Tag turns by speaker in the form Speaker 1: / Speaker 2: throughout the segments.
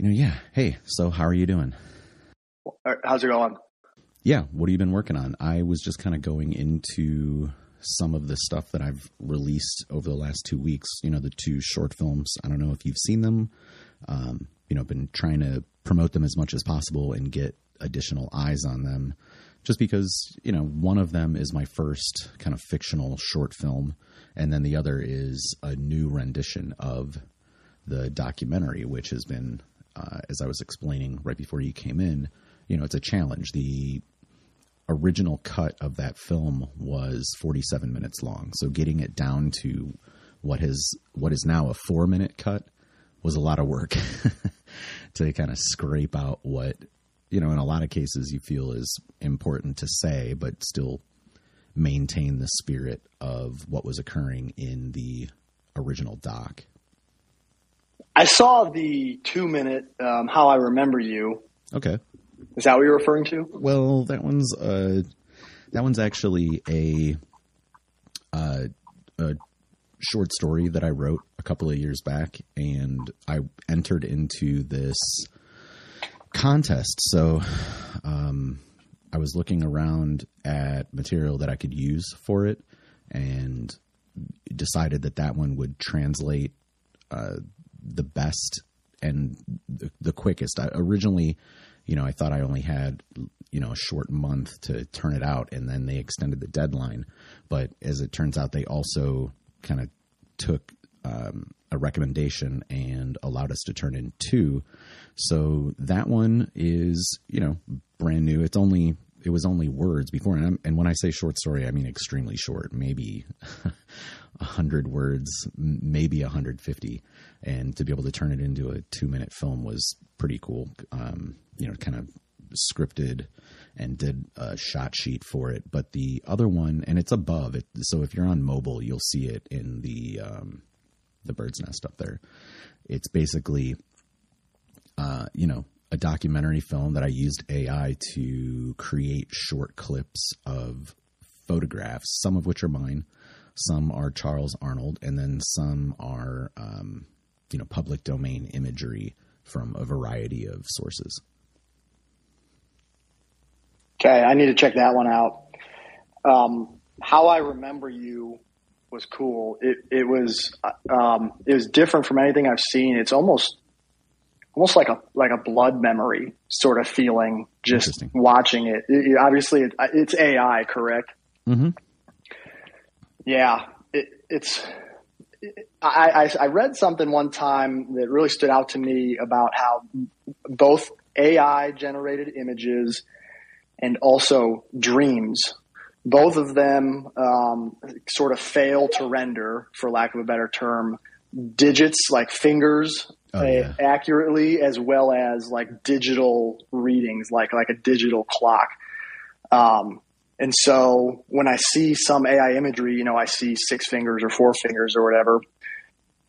Speaker 1: you know, yeah. Hey, so how are you doing?
Speaker 2: How's it going?
Speaker 1: Yeah, what have you been working on? I was just kind of going into some of the stuff that I've released over the last two weeks. You know, the two short films. I don't know if you've seen them. Um, you know, been trying to promote them as much as possible and get additional eyes on them. Just because, you know, one of them is my first kind of fictional short film, and then the other is a new rendition of the documentary, which has been, uh, as I was explaining right before you came in, you know, it's a challenge. The original cut of that film was 47 minutes long. So getting it down to what has what is now a 4 minute cut was a lot of work to kind of scrape out what you know in a lot of cases you feel is important to say but still maintain the spirit of what was occurring in the original doc.
Speaker 2: I saw the 2 minute um, how I remember you.
Speaker 1: Okay.
Speaker 2: Is that what you're referring to?
Speaker 1: Well, that one's uh, that one's actually a uh, a short story that I wrote a couple of years back, and I entered into this contest. So, um, I was looking around at material that I could use for it, and decided that that one would translate uh, the best and the, the quickest. I, originally, you know, I thought I only had, you know, a short month to turn it out, and then they extended the deadline. But as it turns out, they also kind of took um, a recommendation and allowed us to turn in two. So that one is, you know, brand new. It's only it was only words before, and, and when I say short story, I mean extremely short, maybe a hundred words, maybe hundred fifty, and to be able to turn it into a two minute film was pretty cool. Um, you know, kind of scripted and did a shot sheet for it. But the other one, and it's above it, so if you're on mobile, you'll see it in the um, the bird's nest up there. It's basically, uh, you know, a documentary film that I used AI to create short clips of photographs, some of which are mine, some are Charles Arnold, and then some are, um, you know, public domain imagery from a variety of sources.
Speaker 2: Okay, I need to check that one out. Um, how I remember you was cool. It it was um, it was different from anything I've seen. It's almost almost like a like a blood memory sort of feeling just watching it. it obviously, it, it's AI, correct?
Speaker 1: Mm-hmm.
Speaker 2: Yeah, it, it's. I, I, I read something one time that really stood out to me about how both AI generated images and also dreams. Both of them um, sort of fail to render, for lack of a better term, digits like fingers oh, yeah. accurately, as well as like digital readings, like like a digital clock. Um, and so when I see some AI imagery, you know, I see six fingers or four fingers or whatever.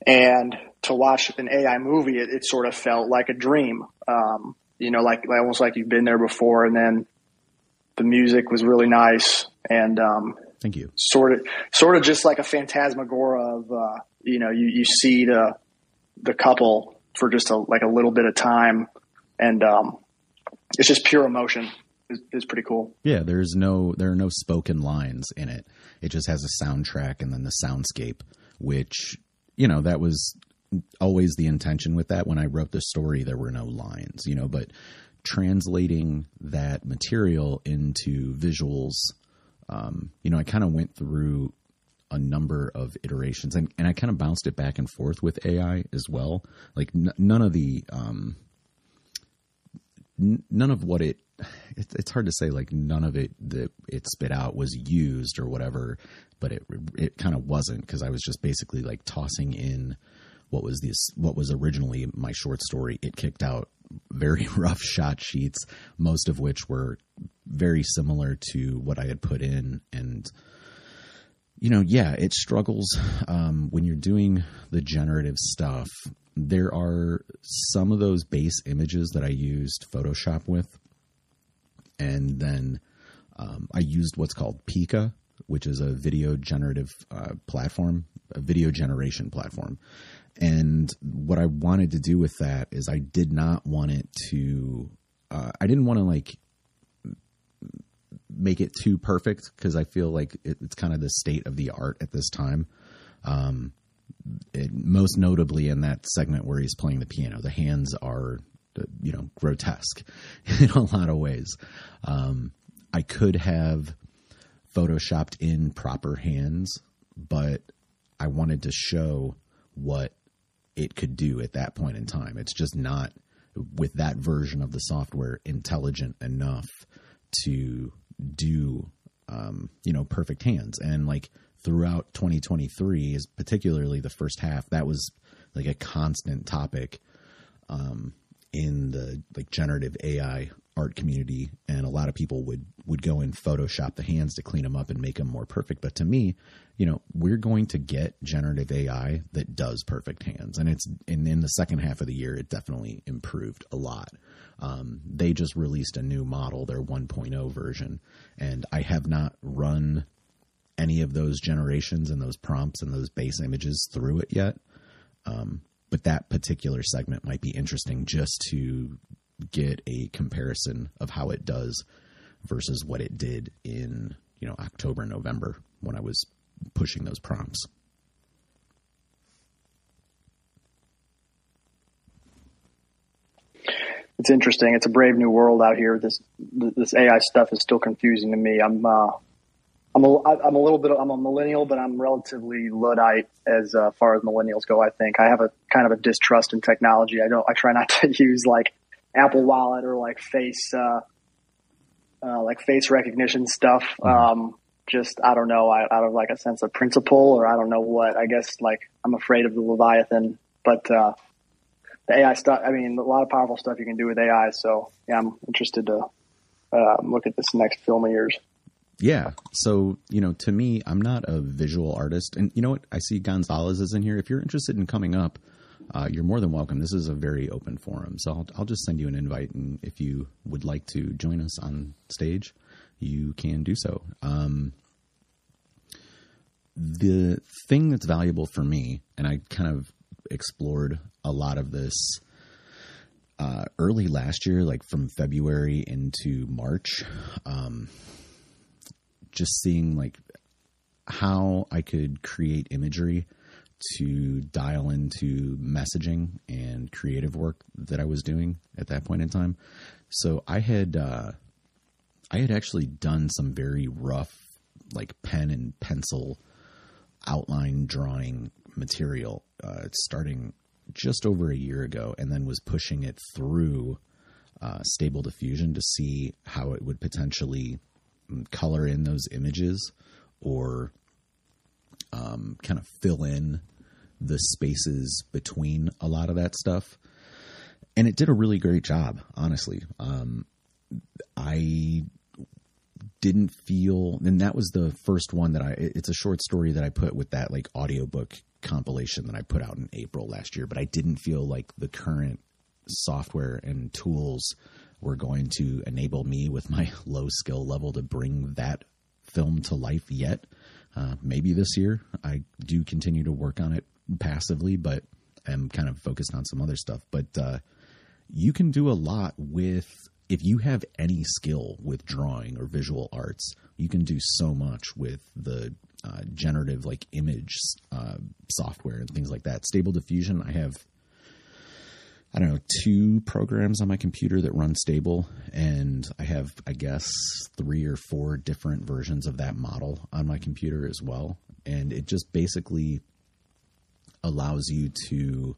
Speaker 2: And to watch an AI movie, it, it sort of felt like a dream. Um, you know, like, like almost like you've been there before, and then the music was really nice and um,
Speaker 1: thank you.
Speaker 2: Sort of, sort of just like a phantasmagoria of uh, you know you, you see the the couple for just a like a little bit of time, and um, it's just pure emotion. It's, it's pretty cool.
Speaker 1: Yeah, there's no there are no spoken lines in it. It just has a soundtrack and then the soundscape, which you know that was always the intention with that. When I wrote the story, there were no lines, you know, but translating that material into visuals, um, you know, I kind of went through a number of iterations and, and I kind of bounced it back and forth with AI as well. Like n- none of the, um, n- none of what it, it's, it's hard to say like none of it that it spit out was used or whatever, but it, it kind of wasn't because I was just basically like tossing in what was this, what was originally my short story. It kicked out very rough shot sheets, most of which were very similar to what I had put in. And, you know, yeah, it struggles um, when you're doing the generative stuff. There are some of those base images that I used Photoshop with. And then um, I used what's called Pika, which is a video generative uh, platform, a video generation platform And what I wanted to do with that is I did not want it to, uh, I didn't want to like make it too perfect because I feel like it, it's kind of the state of the art at this time. Um, it, most notably in that segment where he's playing the piano, the hands are, you know, grotesque in a lot of ways. Um, I could have photoshopped in proper hands, but I wanted to show what it could do at that point in time. It's just not with that version of the software intelligent enough to do um, you know perfect hands. And like throughout 2023 is particularly the first half that was like a constant topic um, in the like generative AI art community, and a lot of people would would go and Photoshop the hands to clean them up and make them more perfect. But to me, you know, we're going to get generative AI that does perfect hands, and it's and in the second half of the year, it definitely improved a lot. Um, they just released a new model, their 1.0 version, and I have not run any of those generations and those prompts and those base images through it yet. Um, but that particular segment might be interesting just to get a comparison of how it does versus what it did in you know October November when I was pushing those prompts.
Speaker 2: It's interesting. It's a brave new world out here. This this AI stuff is still confusing to me. I'm uh, I'm a, I'm a little bit, I'm a millennial, but I'm relatively Luddite as uh, far as millennials go. I think I have a kind of a distrust in technology. I don't, I try not to use like Apple Wallet or like face, uh, uh, like face recognition stuff. Mm-hmm. Um, just, I don't know, I, out of like a sense of principle or I don't know what, I guess like I'm afraid of the Leviathan, but, uh, the AI stuff, I mean, a lot of powerful stuff you can do with AI. So yeah, I'm interested to, uh, look at this next film of yours.
Speaker 1: Yeah. So, you know, to me, I'm not a visual artist. And you know what? I see Gonzalez is in here. If you're interested in coming up, uh, you're more than welcome. This is a very open forum. So I'll, I'll just send you an invite. And if you would like to join us on stage, you can do so. Um, the thing that's valuable for me, and I kind of explored a lot of this uh, early last year, like from February into March. Um, just seeing like how I could create imagery to dial into messaging and creative work that I was doing at that point in time. So I had uh, I had actually done some very rough like pen and pencil outline drawing material uh, starting just over a year ago, and then was pushing it through uh, Stable Diffusion to see how it would potentially color in those images or um, kind of fill in the spaces between a lot of that stuff. And it did a really great job, honestly. Um, I didn't feel, and that was the first one that I, it's a short story that I put with that like audiobook compilation that I put out in April last year, but I didn't feel like the current software and tools were going to enable me with my low skill level to bring that film to life yet. Uh, maybe this year. I do continue to work on it passively, but am kind of focused on some other stuff. But uh, you can do a lot with if you have any skill with drawing or visual arts. You can do so much with the uh, generative like image uh, software and things like that. Stable Diffusion, I have I don't know, two programs on my computer that run stable. And I have, I guess, three or four different versions of that model on my computer as well. And it just basically allows you to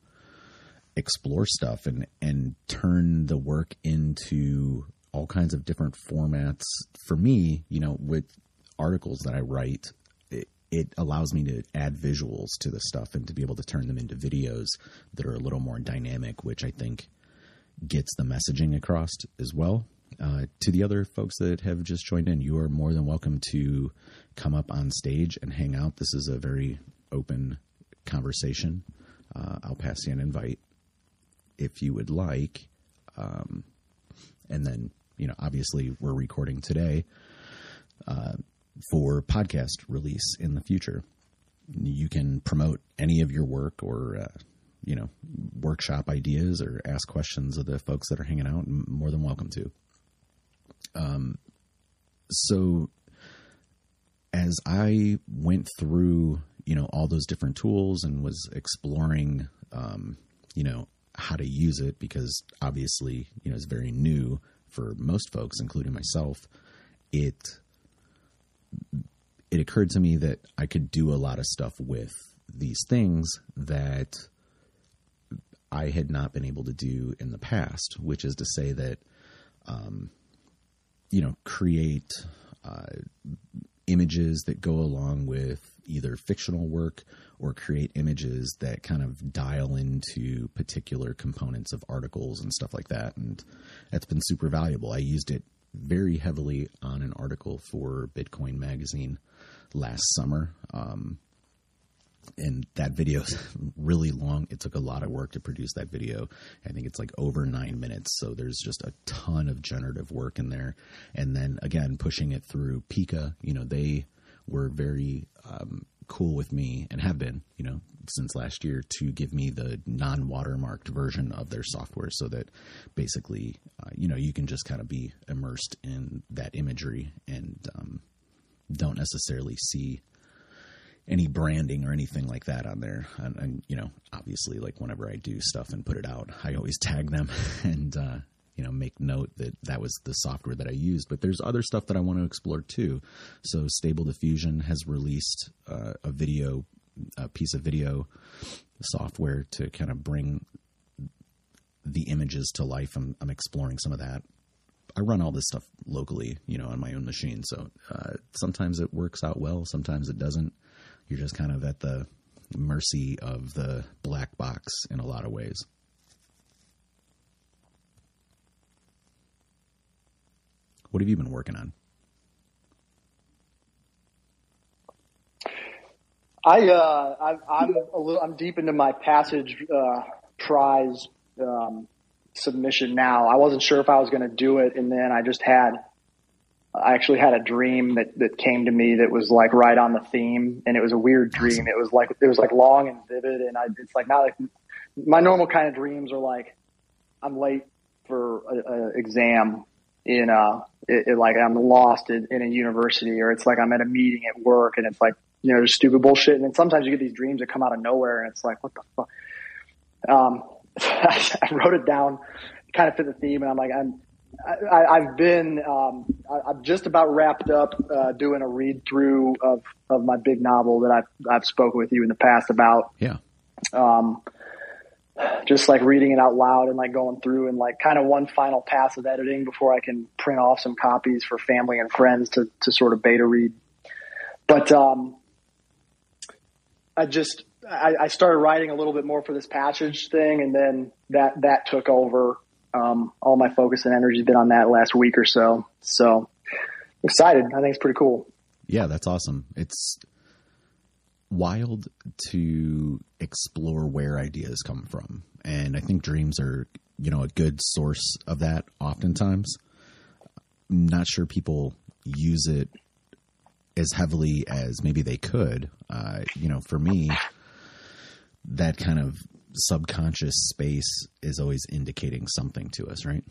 Speaker 1: explore stuff and, and turn the work into all kinds of different formats. For me, you know, with articles that I write, it allows me to add visuals to the stuff and to be able to turn them into videos that are a little more dynamic, which I think gets the messaging across as well. Uh, to the other folks that have just joined in, you are more than welcome to come up on stage and hang out. This is a very open conversation. Uh, I'll pass you an invite if you would like. Um, and then, you know, obviously we're recording today. Uh, for podcast release in the future. You can promote any of your work or uh, you know, workshop ideas or ask questions of the folks that are hanging out, more than welcome to. Um, so as I went through, you know, all those different tools and was exploring, um, you know, how to use it because obviously, you know, it's very new for most folks, including myself. It it occurred to me that I could do a lot of stuff with these things that I had not been able to do in the past, which is to say that, um, you know, create uh, images that go along with either fictional work or create images that kind of dial into particular components of articles and stuff like that. And that's been super valuable. I used it very heavily on an article for Bitcoin Magazine last summer. Um, and that video is really long. It took a lot of work to produce that video. I think it's like over nine minutes. So there's just a ton of generative work in there. And then again, pushing it through Pika, you know, they were very um, cool with me and have been, you know, since last year to give me the non watermarked version of their software so that basically, uh, you know, you can just kind of be immersed in that imagery and um, don't necessarily see any branding or anything like that on there. And, and, you know, obviously, like whenever I do stuff and put it out, I always tag them and, uh, you know, make note that that was the software that I used. But there's other stuff that I want to explore too. So Stable Diffusion has released uh, a video, a piece of video software to kind of bring the images to life. I'm, I'm exploring some of that. I run all this stuff locally, you know, on my own machine. So uh, sometimes it works out well, sometimes it doesn't you're just kind of at the mercy of the black box in a lot of ways. What have you been working on?
Speaker 2: I, uh, I am a little I'm deep into my passage uh, prize um, submission now. I wasn't sure if I was going to do it, and then I just had I actually had a dream that, that came to me that was like right on the theme and it was a weird dream. It was like, it was like long and vivid. And I, it's like not like my normal kind of dreams are like, I'm late for an exam in uh it, it, like I'm lost in, in a university or it's like I'm at a meeting at work and it's like, you know, there's stupid bullshit. And then sometimes you get these dreams that come out of nowhere and it's like, what the fuck? Um, I wrote it down, kind of fit the theme and I'm like, I'm, I, have been um, I, am just about wrapped up uh, doing a read through of of my big novel that I've I've spoken with you in the past about.
Speaker 1: Yeah.
Speaker 2: Um, just like reading it out loud and like going through and like kind of one final pass of editing before I can print off some copies for family and friends to to sort of beta read. But um, I just I, I started writing a little bit more for this passage thing, and then that that took over um, all my focus and energy been on that last week or so. So excited. I think it's pretty cool.
Speaker 1: Yeah, that's awesome. It's wild to explore where ideas come from. And I think dreams are, you know, a good source of that oftentimes. I'm not sure people use it as heavily as maybe they could. Uh, you know, for me, that kind of subconscious space is always indicating something to us, right?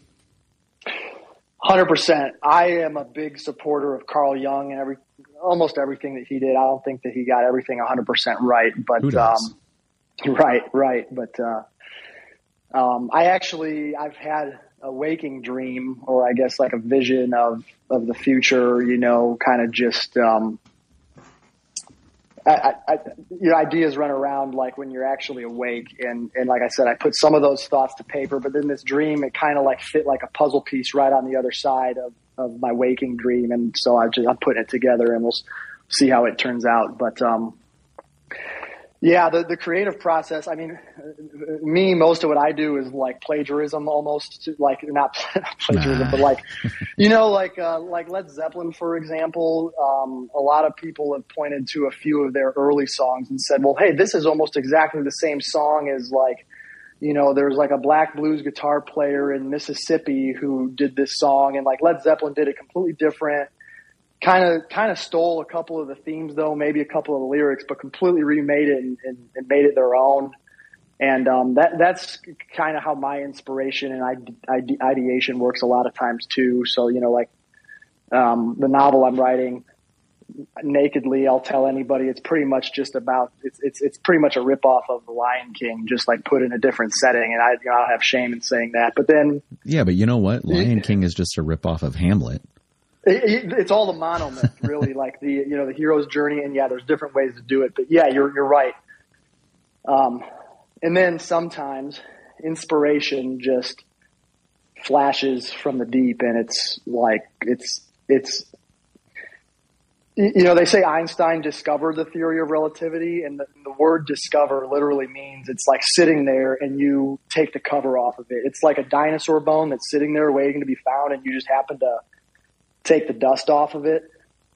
Speaker 2: Hundred percent. I am a big supporter of Carl Jung and every almost everything that he did. I don't think that he got everything hundred percent right, but um, right, right. But uh, um, I actually I've had a waking dream, or I guess like a vision of of the future. You know, kind of just um, I, I, your ideas run around like when you're actually awake. And, and like I said, I put some of those thoughts to paper, but then this dream, it kind of like fit like a puzzle piece right on the other side of, of my waking dream. And so I just, I'm putting it together and we'll see how it turns out. But, um, yeah, the, the creative process. I mean, me, most of what I do is like plagiarism almost, like not plagiarism, nah. but like, you know, like, uh, like Led Zeppelin, for example. Um, a lot of people have pointed to a few of their early songs and said, well, hey, this is almost exactly the same song as like, you know, there's like a black blues guitar player in Mississippi who did this song and like Led Zeppelin did it completely different kind of kind of stole a couple of the themes though, maybe a couple of the lyrics, but completely remade it and, and, and made it their own. and um, that that's kind of how my inspiration and ideation works a lot of times too. So you know, like um, the novel I'm writing, nakedly, I'll tell anybody it's pretty much just about it's it's it's pretty much a ripoff of The Lion King, just like put in a different setting, and I you know, I'll have shame in saying that. But then,
Speaker 1: yeah, but you know what? Lion King is just a ripoff of Hamlet.
Speaker 2: It, it's all the monomyth, really, like the you know the hero's journey, and yeah, there's different ways to do it, but yeah, you're you're right. Um, and then sometimes inspiration just flashes from the deep, and it's like it's it's you know they say Einstein discovered the theory of relativity, and the, the word "discover" literally means it's like sitting there and you take the cover off of it. It's like a dinosaur bone that's sitting there waiting to be found, and you just happen to take the dust off of it.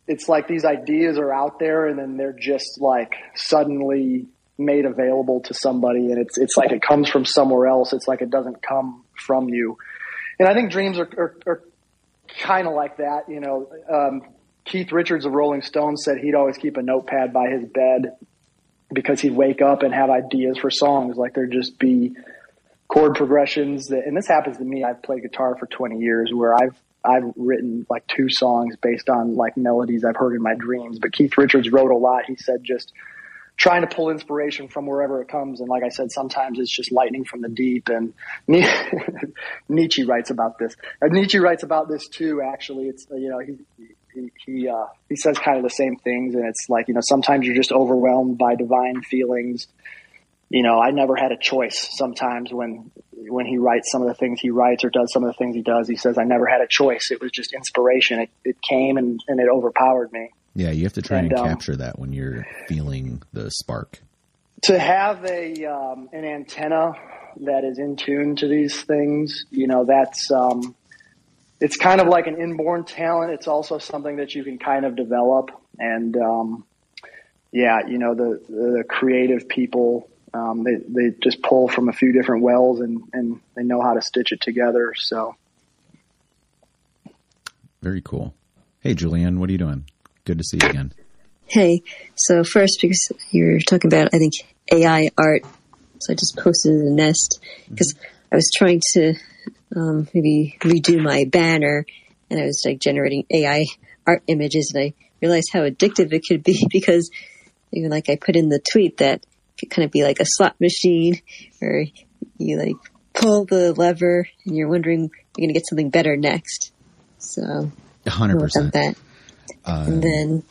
Speaker 2: It's like these ideas are out there and then they're just like suddenly made available to somebody and it's it's like it comes from somewhere else. It's like it doesn't come from you. And I think dreams are, are, are kind of like that. You know, um, Keith Richards of Rolling Stones said he'd always keep a notepad by his bed because he'd wake up and have ideas for songs. Like there'd just be chord progressions that, and this happens to me. I've played guitar for 20 years where I've I've written like two songs based on like melodies I've heard in my dreams. But Keith Richards wrote a lot. He said just trying to pull inspiration from wherever it comes. And like I said, sometimes it's just lightning from the deep. And Nietzsche writes about this. And Nietzsche writes about this too. Actually, it's you know he he he, uh, he says kind of the same things. And it's like you know sometimes you're just overwhelmed by divine feelings you know, I never had a choice. Sometimes when when he writes some of the things he writes or does some of the things he does, he says, "I never had a choice. It was just inspiration. It, it came and, and it overpowered me."
Speaker 1: Yeah, you have to try and, and um, capture that when you're feeling the spark.
Speaker 2: To have a um, an antenna that is in tune to these things, you know, that's um, it's kind of like an inborn talent. It's also something that you can kind of develop, and um, yeah, you know, the the creative people um, they they just pull from a few different wells and and they know how to stitch it together. So
Speaker 1: very cool. Hey, Julianne, what are you doing? Good to see you again.
Speaker 3: Hey, so first because you're talking about I think AI art, so I just posted in the nest because mm-hmm. I was trying to um, maybe redo my banner and I was like generating AI art images and I realized how addictive it could be because even like I put in the tweet that kind of be like a slot machine where you like pull the lever and you're wondering you're going to get something better next. So,
Speaker 1: hundred percent
Speaker 3: that. Uh, and then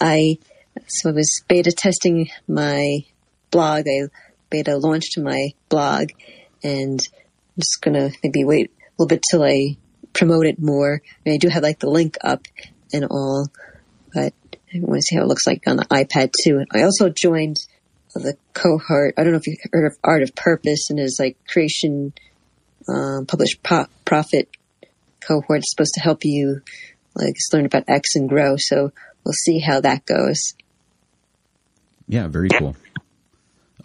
Speaker 3: I, so I was beta testing my blog. I beta launched my blog and I'm just going to maybe wait a little bit till I promote it more. I, mean, I do have like the link up and all, but I want to see how it looks like on the iPad too. I also joined the cohort. I don't know if you heard of Art of Purpose and his like creation um, published po- profit cohort. It's supposed to help you like learn about X and grow. So we'll see how that goes.
Speaker 1: Yeah, very cool.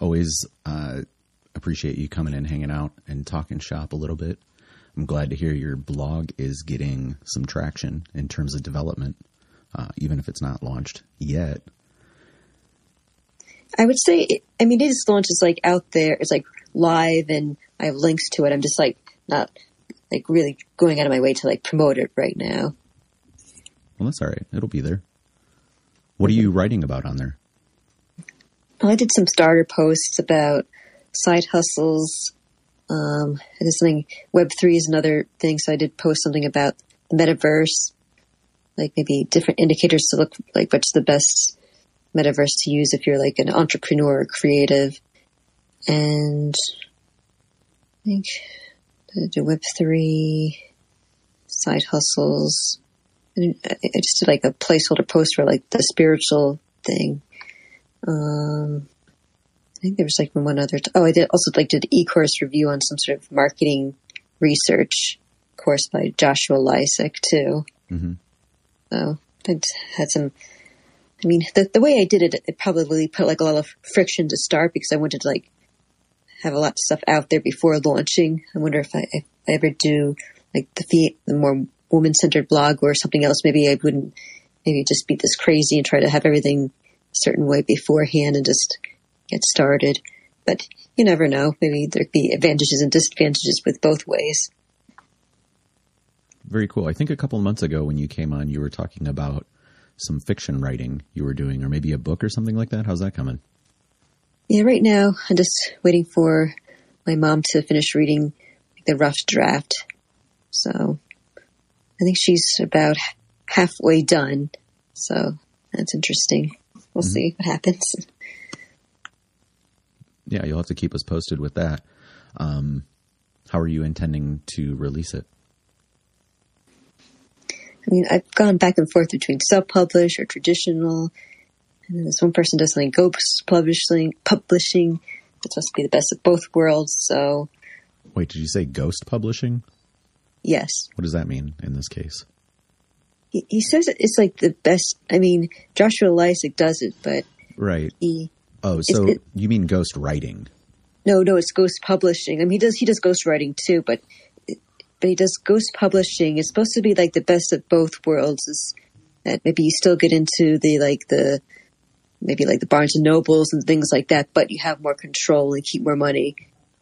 Speaker 1: Always uh, appreciate you coming in, hanging out, and talking shop a little bit. I'm glad to hear your blog is getting some traction in terms of development, uh, even if it's not launched yet.
Speaker 3: I would say, I mean, it is launched is like out there. It's like live and I have links to it. I'm just like not like really going out of my way to like promote it right now.
Speaker 1: Well, that's all right. It'll be there. What are you writing about on there?
Speaker 3: Well, I did some starter posts about side hustles. Um, and something Web three is another thing. So I did post something about the metaverse, like maybe different indicators to look like what's the best metaverse to use if you're like an entrepreneur or creative. And I think the Web3 side hustles. I just did like a placeholder post for like the spiritual thing. Um, I think there was like one other. T- oh, I did also like did the e-course review on some sort of marketing research course by Joshua Lisec too. Mm-hmm. So I had some I mean, the, the way I did it, it probably put like a lot of friction to start because I wanted to like have a lot of stuff out there before launching. I wonder if I, if I ever do like the, the more woman centered blog or something else, maybe I wouldn't maybe just be this crazy and try to have everything a certain way beforehand and just get started. but you never know. Maybe there'd be advantages and disadvantages with both ways.
Speaker 1: Very cool. I think a couple months ago when you came on, you were talking about some fiction writing you were doing, or maybe a book or something like that. How's that coming?
Speaker 3: Yeah, right now I'm just waiting for my mom to finish reading the rough draft. So I think she's about halfway done. So that's interesting. We'll mm-hmm. see what happens.
Speaker 1: Yeah, you'll have to keep us posted with that. Um, how are you intending to release it?
Speaker 3: I mean, I've gone back and forth between self-publish or traditional. And then this one person does something ghost publishing. Publishing. It's supposed to be the best of both worlds. So.
Speaker 1: Wait, did you say ghost publishing?
Speaker 3: Yes.
Speaker 1: What does that mean in this case?
Speaker 3: He, he says it's like the best. I mean, Joshua Lisec does it, but
Speaker 1: right.
Speaker 3: He.
Speaker 1: Oh, so it, you mean ghost writing?
Speaker 3: No, no, it's ghost publishing. I mean, he does he does ghost writing too, but but he does ghost publishing. It's supposed to be like the best of both worlds. Is that maybe you still get into the like the maybe like the Barnes and Nobles and things like that, but you have more control and keep more money.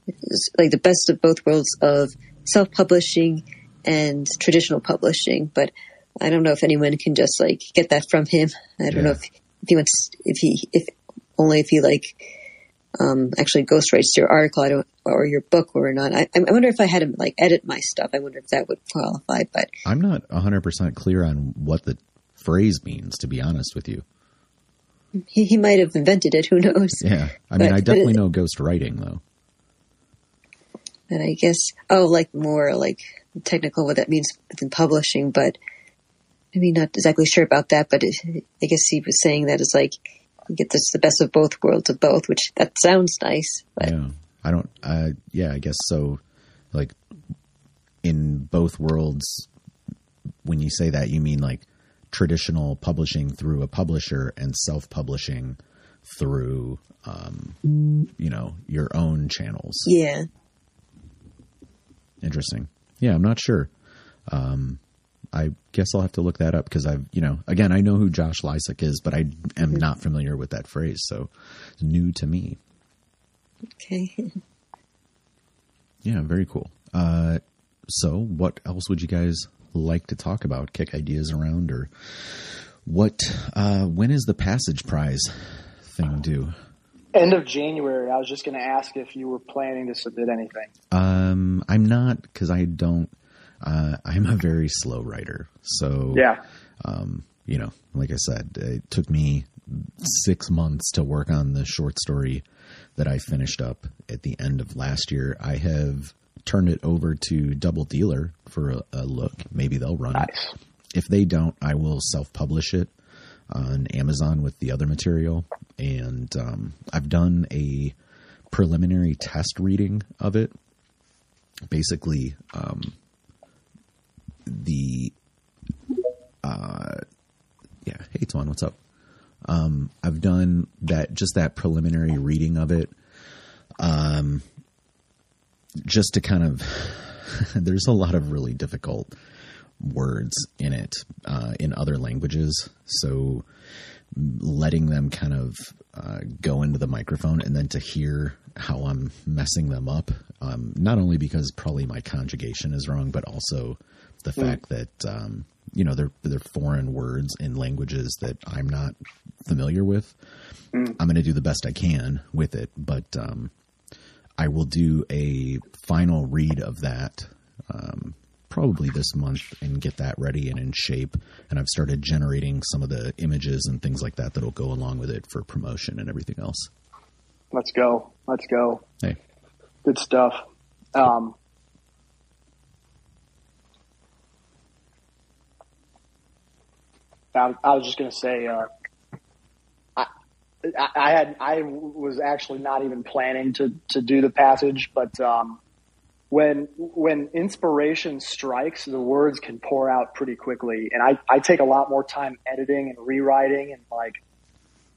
Speaker 3: It's like the best of both worlds of self publishing and traditional publishing. But I don't know if anyone can just like get that from him. I don't yeah. know if, if he wants if he if only if he like um, actually ghostwrites your article I don't, or your book or not. I, I wonder if I had to like edit my stuff. I wonder if that would qualify. But
Speaker 1: I'm not 100 percent clear on what the phrase means. To be honest with you,
Speaker 3: he, he might have invented it. Who knows?
Speaker 1: Yeah, I mean, but, I definitely it, know ghost writing though.
Speaker 3: And I guess oh, like more like technical what that means within publishing, but I mean, not exactly sure about that. But it, I guess he was saying that it's like get this the best of both worlds of both, which that sounds nice. But.
Speaker 1: Yeah, I don't. Uh, yeah, I guess so. Like in both worlds, when you say that, you mean like traditional publishing through a publisher and self-publishing through, um, you know, your own channels.
Speaker 3: Yeah.
Speaker 1: Interesting. Yeah, I'm not sure. Um, I guess I'll have to look that up because I've, you know, again, I know who Josh Lisec is, but I am not familiar with that phrase, so it's new to me.
Speaker 3: Okay.
Speaker 1: yeah, very cool. Uh, so, what else would you guys like to talk about? Kick ideas around, or what? Uh, when is the Passage Prize thing due?
Speaker 2: End of January. I was just going to ask if you were planning to submit anything.
Speaker 1: Um, I'm not because I don't uh, I'm a very slow writer. So,
Speaker 2: yeah.
Speaker 1: Um, you know, like I said, it took me six months to work on the short story that I finished up at the end of last year. I have turned it over to Double Dealer for a, a look. Maybe they'll run
Speaker 2: nice.
Speaker 1: it. If they don't, I will self publish it on Amazon with the other material. And um, I've done a preliminary test reading of it. Basically, um, the uh, yeah, hey Tuan, what's up? Um, I've done that just that preliminary reading of it, um, just to kind of. there's a lot of really difficult words in it uh, in other languages, so letting them kind of uh, go into the microphone and then to hear how I'm messing them up, um, not only because probably my conjugation is wrong, but also the mm. fact that um, you know they're they're foreign words in languages that I'm not familiar with. Mm. I'm going to do the best I can with it, but um, I will do a final read of that um, probably this month and get that ready and in shape. And I've started generating some of the images and things like that that'll go along with it for promotion and everything else.
Speaker 2: Let's go. Let's go.
Speaker 1: Hey,
Speaker 2: good stuff. Um, I, I was just going to say, uh, I, I had I was actually not even planning to to do the passage, but um, when when inspiration strikes, the words can pour out pretty quickly, and I, I take a lot more time editing and rewriting and like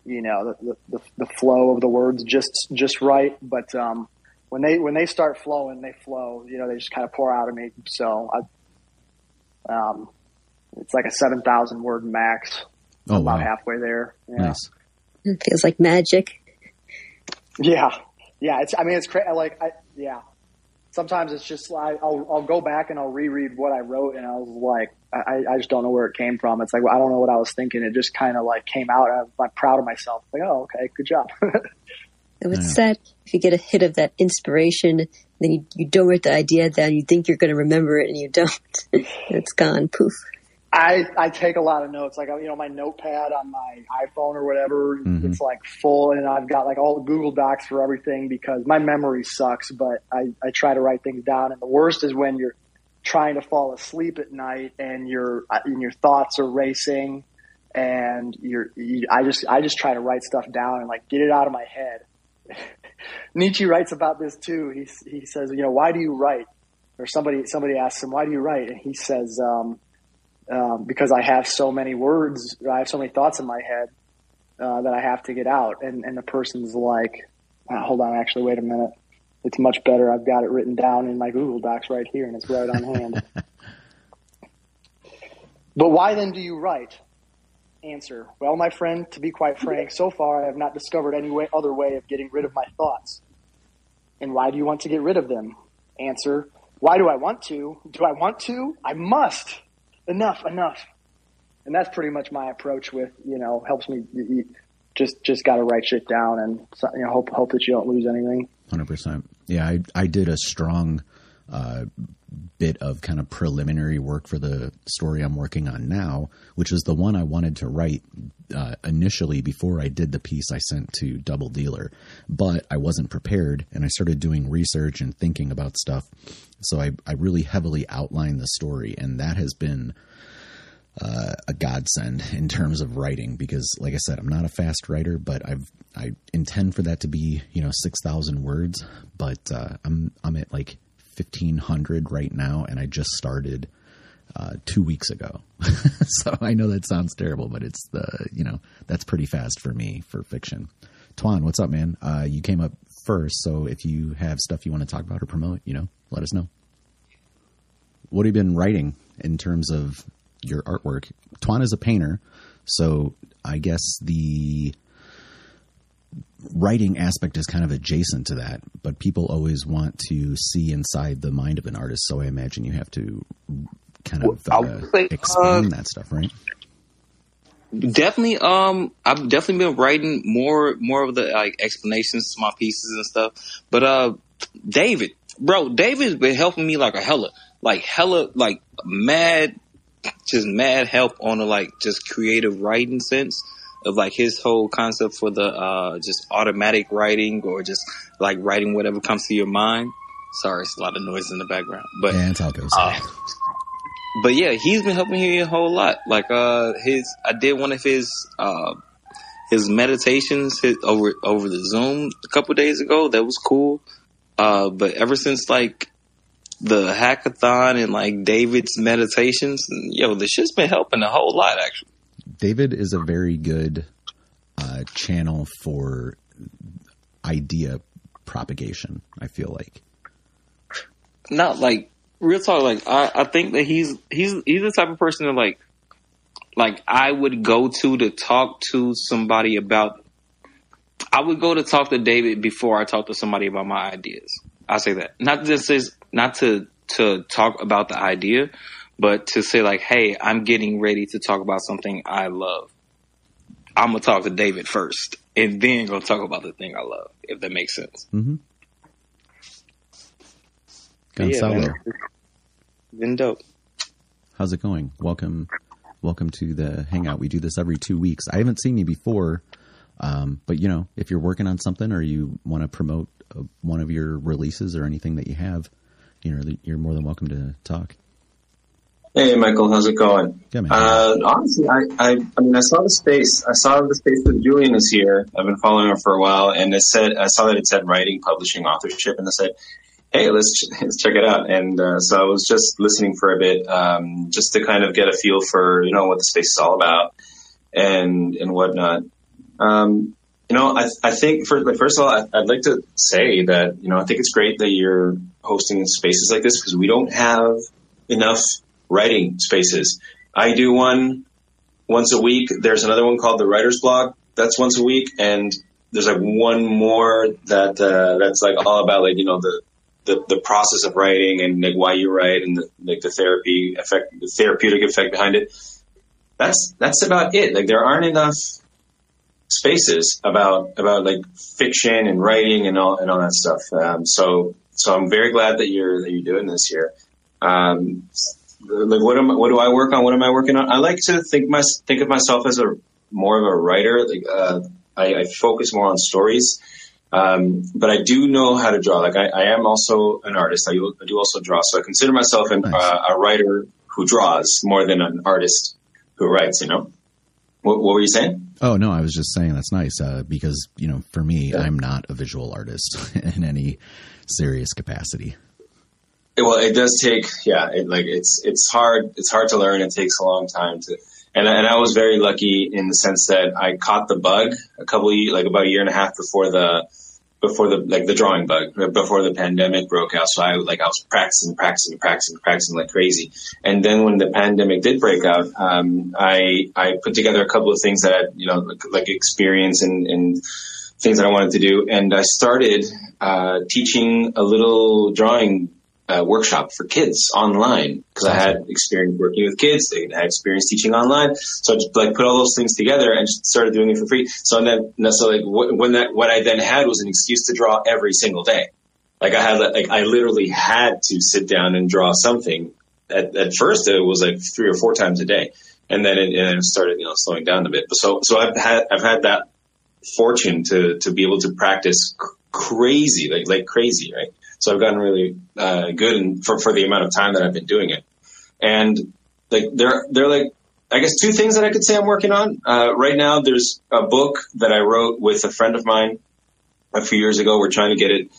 Speaker 2: you know the the, the flow of the words just just right. But um, when they when they start flowing, they flow. You know, they just kind of pour out of me. So I um, it's like a 7,000 word max. Oh, about wow. halfway there.
Speaker 1: Yeah. Nice.
Speaker 3: It feels like magic.
Speaker 2: Yeah. yeah, it's. I mean, it's crazy. Like, I yeah. Sometimes it's just like I'll I'll go back and I'll reread what I wrote, and I was like, I, I just don't know where it came from. It's like well, I don't know what I was thinking. It just kind of like came out. I'm like proud of myself. Like, oh, okay, good job.
Speaker 3: And what's sad if you get a hit of that inspiration, then you, you don't write the idea down. You think you're going to remember it, and you don't. it's gone. Poof.
Speaker 2: I, I take a lot of notes. Like, you know, my notepad on my iPhone or whatever, mm-hmm. it's like full and I've got like all the Google Docs for everything because my memory sucks, but I, I try to write things down. And the worst is when you're trying to fall asleep at night and your, and your thoughts are racing and you're, you, I just, I just try to write stuff down and like get it out of my head. Nietzsche writes about this too. He, he says, you know, why do you write? Or somebody, somebody asks him, why do you write? And he says, um, um, because I have so many words, I have so many thoughts in my head uh, that I have to get out. And, and the person's like, oh, hold on, actually, wait a minute. It's much better. I've got it written down in my Google Docs right here, and it's right on hand. but why then do you write? Answer. Well, my friend, to be quite frank, so far I have not discovered any way, other way of getting rid of my thoughts. And why do you want to get rid of them? Answer. Why do I want to? Do I want to? I must enough, enough. And that's pretty much my approach with, you know, helps me just, just got to write shit down and, you know, hope, hope that you don't lose anything.
Speaker 1: 100%. Yeah. I, I did a strong, uh, bit of kind of preliminary work for the story I'm working on now, which is the one I wanted to write uh, initially before I did the piece I sent to Double Dealer. But I wasn't prepared and I started doing research and thinking about stuff. So I, I really heavily outlined the story, and that has been uh, a godsend in terms of writing because, like I said, I'm not a fast writer, but I've I intend for that to be you know six thousand words, but uh, I'm I'm at like fifteen hundred right now, and I just started uh, two weeks ago. so I know that sounds terrible, but it's the you know that's pretty fast for me for fiction. Twan, what's up, man? Uh, you came up first, so if you have stuff you want to talk about or promote, you know, let us know. What have you been writing in terms of your artwork? Twan is a painter, so I guess the writing aspect is kind of adjacent to that, but people always want to see inside the mind of an artist. So I imagine you have to kind of uh, say, expand uh, that stuff, right?
Speaker 4: Definitely. Um, I've definitely been writing more, more of the like explanations to my pieces and stuff. But uh, David, bro, David's been helping me like a hella, like hella, like mad, just mad help on the like just creative writing sense of like his whole concept for the uh just automatic writing or just like writing whatever comes to your mind. Sorry, it's a lot of noise in the background, but
Speaker 1: yeah, it's all goes.
Speaker 4: Uh, but yeah, he's been helping me a whole lot. Like uh his I did one of his uh his meditations his, over over the Zoom a couple days ago. That was cool. Uh but ever since like the hackathon and like David's meditations, yo, the shit's been helping a whole lot actually.
Speaker 1: David is a very good uh, channel for idea propagation. I feel like
Speaker 4: not like real talk, like I, I think that he's he's he's the type of person that like like I would go to to talk to somebody about. I would go to talk to David before I talk to somebody about my ideas. I say that not just as not to to talk about the idea, but to say like, hey, I'm getting ready to talk about something I love. I'm gonna talk to David first, and then gonna talk about the thing I love. If that makes sense.
Speaker 1: Mm-hmm. Gonzalo. Yeah,
Speaker 4: been dope.
Speaker 1: How's it going? Welcome, welcome to the hangout. We do this every two weeks. I haven't seen you before, um, but you know, if you're working on something or you want to promote uh, one of your releases or anything that you have, you know, you're more than welcome to talk.
Speaker 5: Hey, Michael, how's it going?
Speaker 1: Yeah,
Speaker 5: uh, honestly, I, I, I mean, I saw the space. I saw the space that Julian is here. I've been following her for a while, and it said I saw that it said writing, publishing, authorship, and I said, hey, let's, let's check it out. And uh, so I was just listening for a bit, um, just to kind of get a feel for you know what the space is all about and and whatnot. Um, you know, I, I think for like, first of all, I, I'd like to say that you know I think it's great that you're hosting spaces like this because we don't have enough writing spaces. I do one once a week. There's another one called the Writer's Blog. That's once a week, and there's like one more that uh, that's like all about like you know the, the the process of writing and like why you write and the, like the therapy effect, the therapeutic effect behind it. That's that's about it. Like there aren't enough spaces about about like fiction and writing and all and all that stuff. Um, so so I'm very glad that you're that you're doing this here. Um, like what am what do I work on? What am I working on? I like to think my think of myself as a more of a writer. Like uh, I, I, focus more on stories, um, but I do know how to draw. Like I, I am also an artist. I, I, do also draw. So I consider myself an, nice. uh, a writer who draws more than an artist who writes. You know, what, what were you saying?
Speaker 1: Oh no, I was just saying that's nice uh, because you know for me, yeah. I'm not a visual artist in any serious capacity.
Speaker 5: Well, it does take, yeah, it, like it's it's hard. It's hard to learn. It takes a long time to and and I was very lucky in the sense that I caught the bug a couple of, like about a year and a half before the before the like the drawing bug before the pandemic broke out. So I like I was practicing, practicing, practicing, practicing like crazy. And then when the pandemic did break out, um, I I put together a couple of things that I, you know like, like experience and and things that I wanted to do, and I started uh, teaching a little drawing uh, workshop for kids online because I had experience working with kids. They had experience teaching online. So I just like put all those things together and just started doing it for free. So then, so like when that, what I then had was an excuse to draw every single day. Like I had, like I literally had to sit down and draw something. At, at first it was like three or four times a day. And then it, and it started, you know, slowing down a bit. But so, so I've had, I've had that fortune to, to be able to practice crazy, like, like crazy, right? So I've gotten really uh, good and for for the amount of time that I've been doing it. And like there there are like I guess two things that I could say I'm working on uh, right now. There's a book that I wrote with a friend of mine a few years ago. We're trying to get it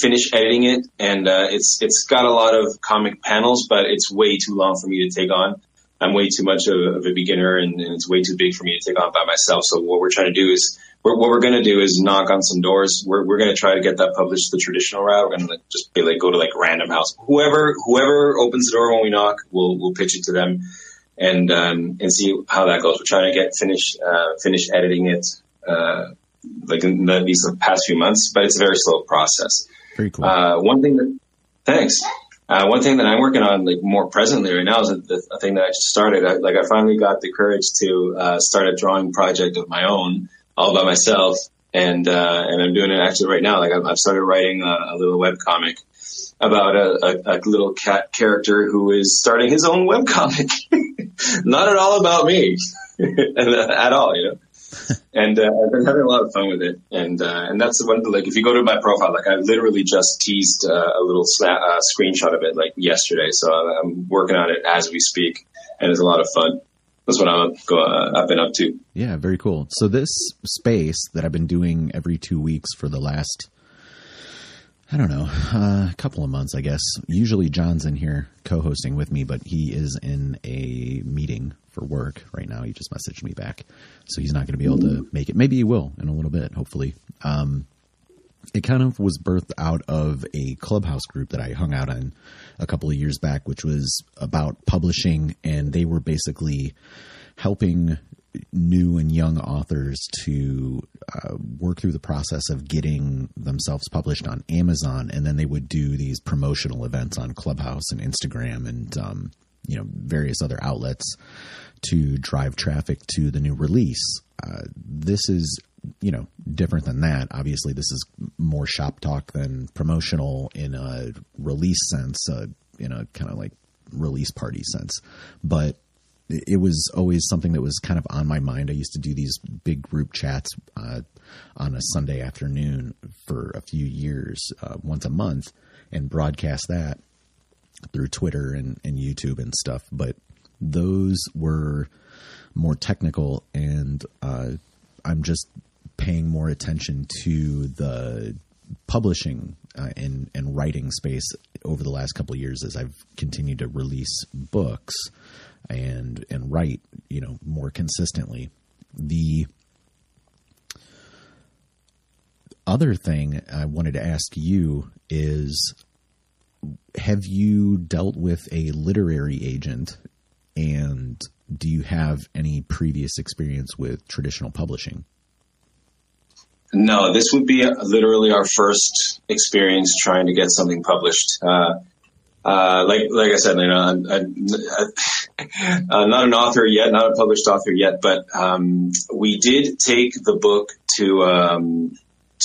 Speaker 5: finish editing it, and uh, it's it's got a lot of comic panels, but it's way too long for me to take on. I'm way too much of, of a beginner, and, and, it's way too big for me to take on by myself. So what we're trying to do is we're, what we're going to do is knock on some doors. We're, we're going to try to get that published the traditional route. We're going to just be like, go to like random house. Whoever, whoever opens the door when we knock, we'll, we'll pitch it to them and, um, and see how that goes. We're trying to get finish, uh, finish editing it, uh, like in the, these past few months, but it's a very slow process.
Speaker 1: Very cool.
Speaker 5: Uh, one thing that, thanks. Uh, one thing that I'm working on, like more presently right now, is a, a thing that I just started. I, like I finally got the courage to uh, start a drawing project of my own all by myself. And, uh, and I'm doing it actually right now. Like I've, I've started writing a, a little web comic about a, a, little cat character who is starting his own web comic. Not at all about me at all, you know. and uh, I've been having a lot of fun with it, and uh, and that's the one. Like, if you go to my profile, like I literally just teased uh, a little snap, uh, screenshot of it like yesterday, so I'm working on it as we speak, and it's a lot of fun that's what I'm uh, I've been up to.
Speaker 1: Yeah, very cool. So this space that I've been doing every two weeks for the last, I don't know, uh, a couple of months, I guess. Usually John's in here co-hosting with me, but he is in a meeting for work right now. He just messaged me back, so he's not going to be able to make it. Maybe he will in a little bit, hopefully. Um, it kind of was birthed out of a clubhouse group that I hung out on a couple of years back, which was about publishing, and they were basically helping new and young authors to uh, work through the process of getting themselves published on Amazon, and then they would do these promotional events on Clubhouse and Instagram and um, you know various other outlets to drive traffic to the new release. Uh, this is you know different than that. Obviously, this is more shop talk than promotional in a release sense, uh, in a kind of like release party sense. But it was always something that was kind of on my mind. I used to do these big group chats uh, on a Sunday afternoon for a few years, uh, once a month, and broadcast that through Twitter and, and YouTube and stuff. But those were more technical, and uh, I'm just paying more attention to the publishing uh, and and writing space over the last couple of years as I've continued to release books and and write you know more consistently. The other thing I wanted to ask you is have you dealt with a literary agent and do you have any previous experience with traditional publishing?
Speaker 5: No, this would be literally our first experience trying to get something published. Uh, uh, like like I said, you know, I'm, I'm, I'm, not an author yet, not a published author yet, but um, we did take the book to um,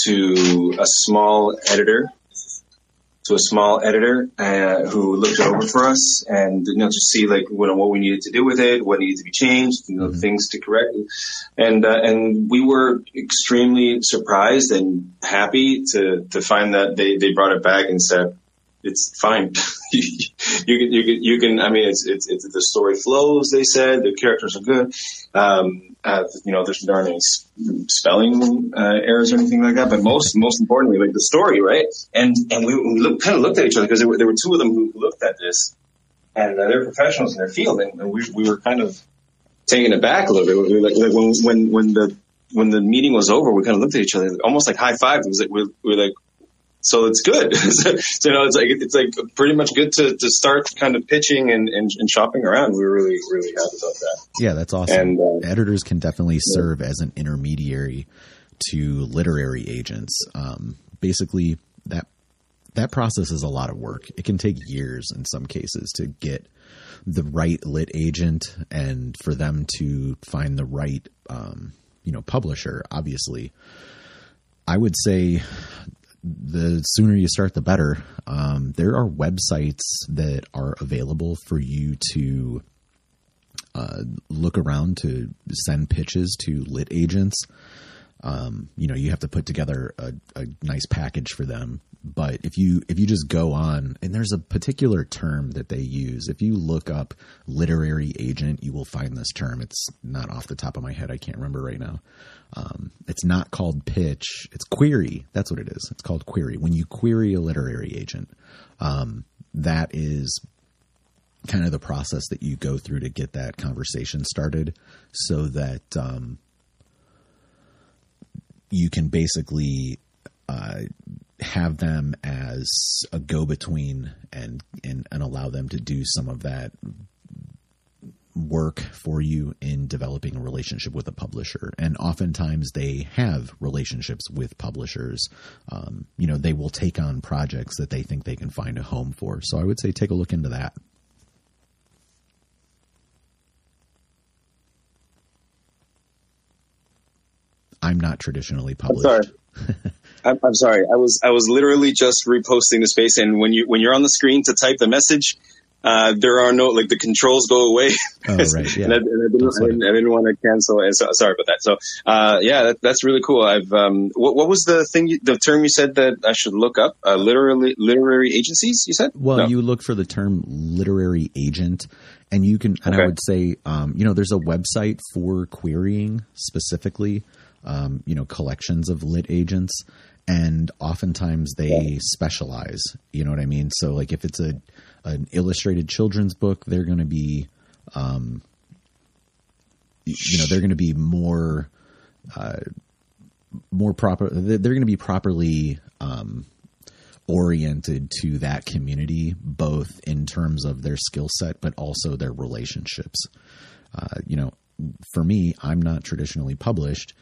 Speaker 5: to a small editor to a small editor uh, who looked it over for us and you know to see like what, what we needed to do with it, what needed to be changed, you know, mm-hmm. things to correct, and uh, and we were extremely surprised and happy to to find that they they brought it back and said it's fine. you, can, you can, you can, I mean, it's, it's, it's, the story flows, they said, the characters are good. Um, uh, you know, there's not any spelling, uh, errors or anything like that, but most, most importantly, like the story, right? And, and we, we kind of looked at each other because there were, there were two of them who looked at this and uh, they're professionals in their field and, and we, we were kind of taken aback a little bit. We were like, like when, when, when the, when the meeting was over, we kind of looked at each other, almost like high five. It was like, we we were like, so it's good. so, you know, it's like it's like pretty much good to, to start kind of pitching and, and, and shopping around. We are really really happy about that.
Speaker 1: Yeah, that's awesome. And, uh, Editors can definitely serve as an intermediary to literary agents. Um, basically, that that process is a lot of work. It can take years in some cases to get the right lit agent and for them to find the right um, you know publisher. Obviously, I would say the sooner you start, the better. Um, there are websites that are available for you to uh, look around to send pitches to lit agents. Um, you know, you have to put together a, a, nice package for them. But if you if you just go on, and there's a particular term that they use. If you look up literary agent, you will find this term. It's not off the top of my head. I can't remember right now. Um, it's not called pitch. It's query. That's what it is. It's called query. When you query a literary agent, um, that is kind of the process that you go through to get that conversation started so that um, you can basically uh, have them as a go between and, and and allow them to do some of that work for you in developing a relationship with a publisher. And oftentimes they have relationships with publishers. Um, you know, they will take on projects that they think they can find a home for. So I would say take a look into that. I'm not traditionally published.
Speaker 6: I'm sorry. I'm, sorry. I was I was literally just reposting the space, and when you when you're on the screen to type the message, uh, there are no like the controls go away.
Speaker 1: Oh, right. Yeah.
Speaker 6: and, I, and I, didn't, I, didn't, I, didn't, want to cancel. And so, sorry about that. So, uh, yeah, that, that's really cool. I've um, what, what, was the thing, you, the term you said that I should look up? Uh, literary literary agencies. You said.
Speaker 1: Well, no. you look for the term literary agent, and you can. And okay. I would say, um, you know, there's a website for querying specifically. Um, you know, collections of lit agents, and oftentimes they specialize. You know what I mean? So, like, if it's a an illustrated children's book, they're going to be, um, you know, they're going to be more, uh, more proper. They're going to be properly um, oriented to that community, both in terms of their skill set, but also their relationships. Uh, you know, for me, I'm not traditionally published,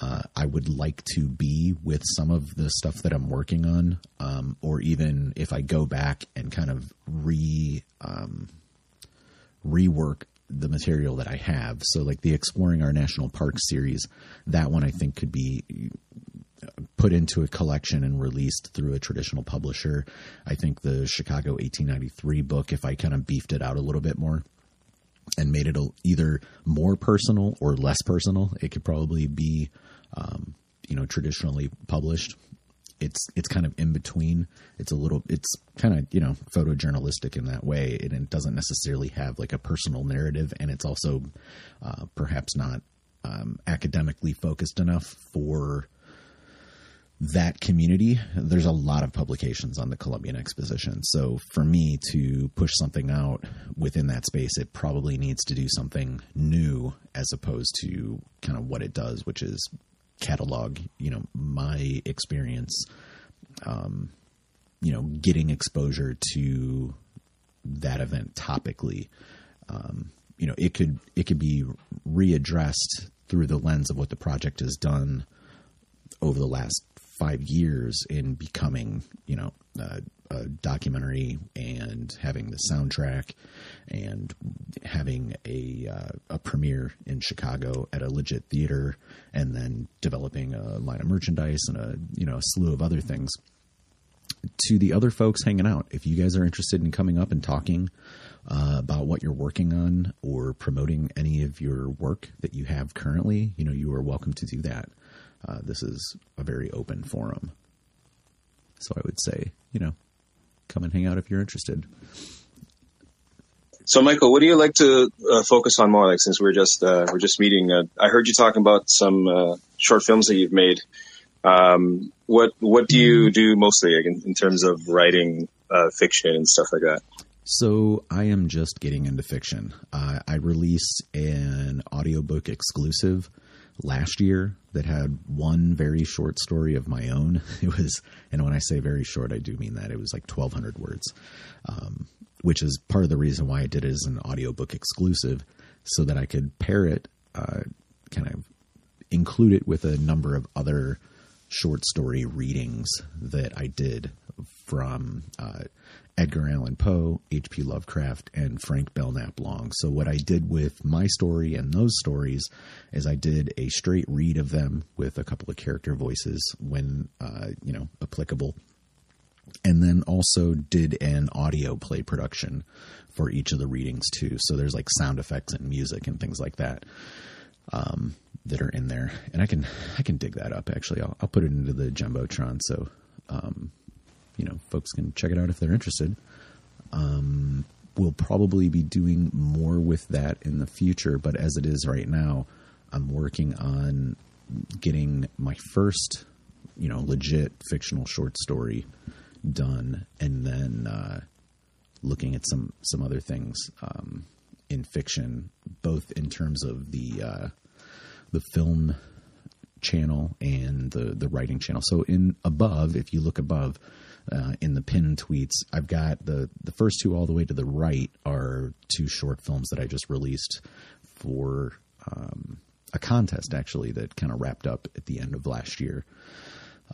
Speaker 1: uh, I would like to be with some of the stuff that I'm working on, um, or even if I go back and kind of re um, rework the material that I have. So, like the Exploring Our National Parks series, that one I think could be put into a collection and released through a traditional publisher. I think the Chicago 1893 book, if I kind of beefed it out a little bit more and made it either more personal or less personal, it could probably be um, you know, traditionally published. It's it's kind of in between. It's a little. It's kind of you know photojournalistic in that way, and it doesn't necessarily have like a personal narrative, and it's also uh, perhaps not um, academically focused enough for that community, there's a lot of publications on the Columbian Exposition. So for me to push something out within that space, it probably needs to do something new as opposed to kind of what it does, which is catalog, you know, my experience, um, you know, getting exposure to that event topically. Um, you know, it could it could be readdressed through the lens of what the project has done over the last five years in becoming, you know, a documentary and having the soundtrack and having a uh, a premiere in Chicago at a legit theater and then developing a line of merchandise and a you know a slew of other things. To the other folks hanging out if you guys are interested in coming up and talking uh, about what you're working on or promoting any of your work that you have currently you know you are welcome to do that uh, this is a very open forum so i would say you know come and hang out if you're interested.
Speaker 5: So, Michael, what do you like to uh, focus on more? Like, since we're just uh, we're just meeting, uh, I heard you talking about some uh, short films that you've made. Um, what what do you do mostly in, in, terms of writing uh, fiction and stuff like that?
Speaker 1: So I am just getting into fiction. Uh, I released an audiobook exclusive last year that had one very short story of my own. It was, and when I say very short, I do mean that it was like 1,200 words, um, which is part of the reason why I did it as an audiobook exclusive so that I could pair it, uh, kind of include it with a number of other short story readings that I did from uh, Edgar Allan Poe, H.P. Lovecraft, and Frank Belknap Long. So, what I did with my story and those stories is I did a straight read of them with a couple of character voices when, uh, you know, applicable. And then also did an audio play production for each of the readings too. So there's like sound effects and music and things like that um, that are in there. And I can I can dig that up actually. I'll, I'll put it into the jumbotron so um, you know, folks can check it out if they're interested. Um, we'll probably be doing more with that in the future, but as it is right now, I'm working on getting my first, you know, legit fictional short story done, and then uh, looking at some some other things um, in fiction, both in terms of the uh, the film channel and the the writing channel. So in above, if you look above, uh, in the pinned tweets. I've got the the first two all the way to the right are two short films that I just released for um, a contest actually that kind of wrapped up at the end of last year.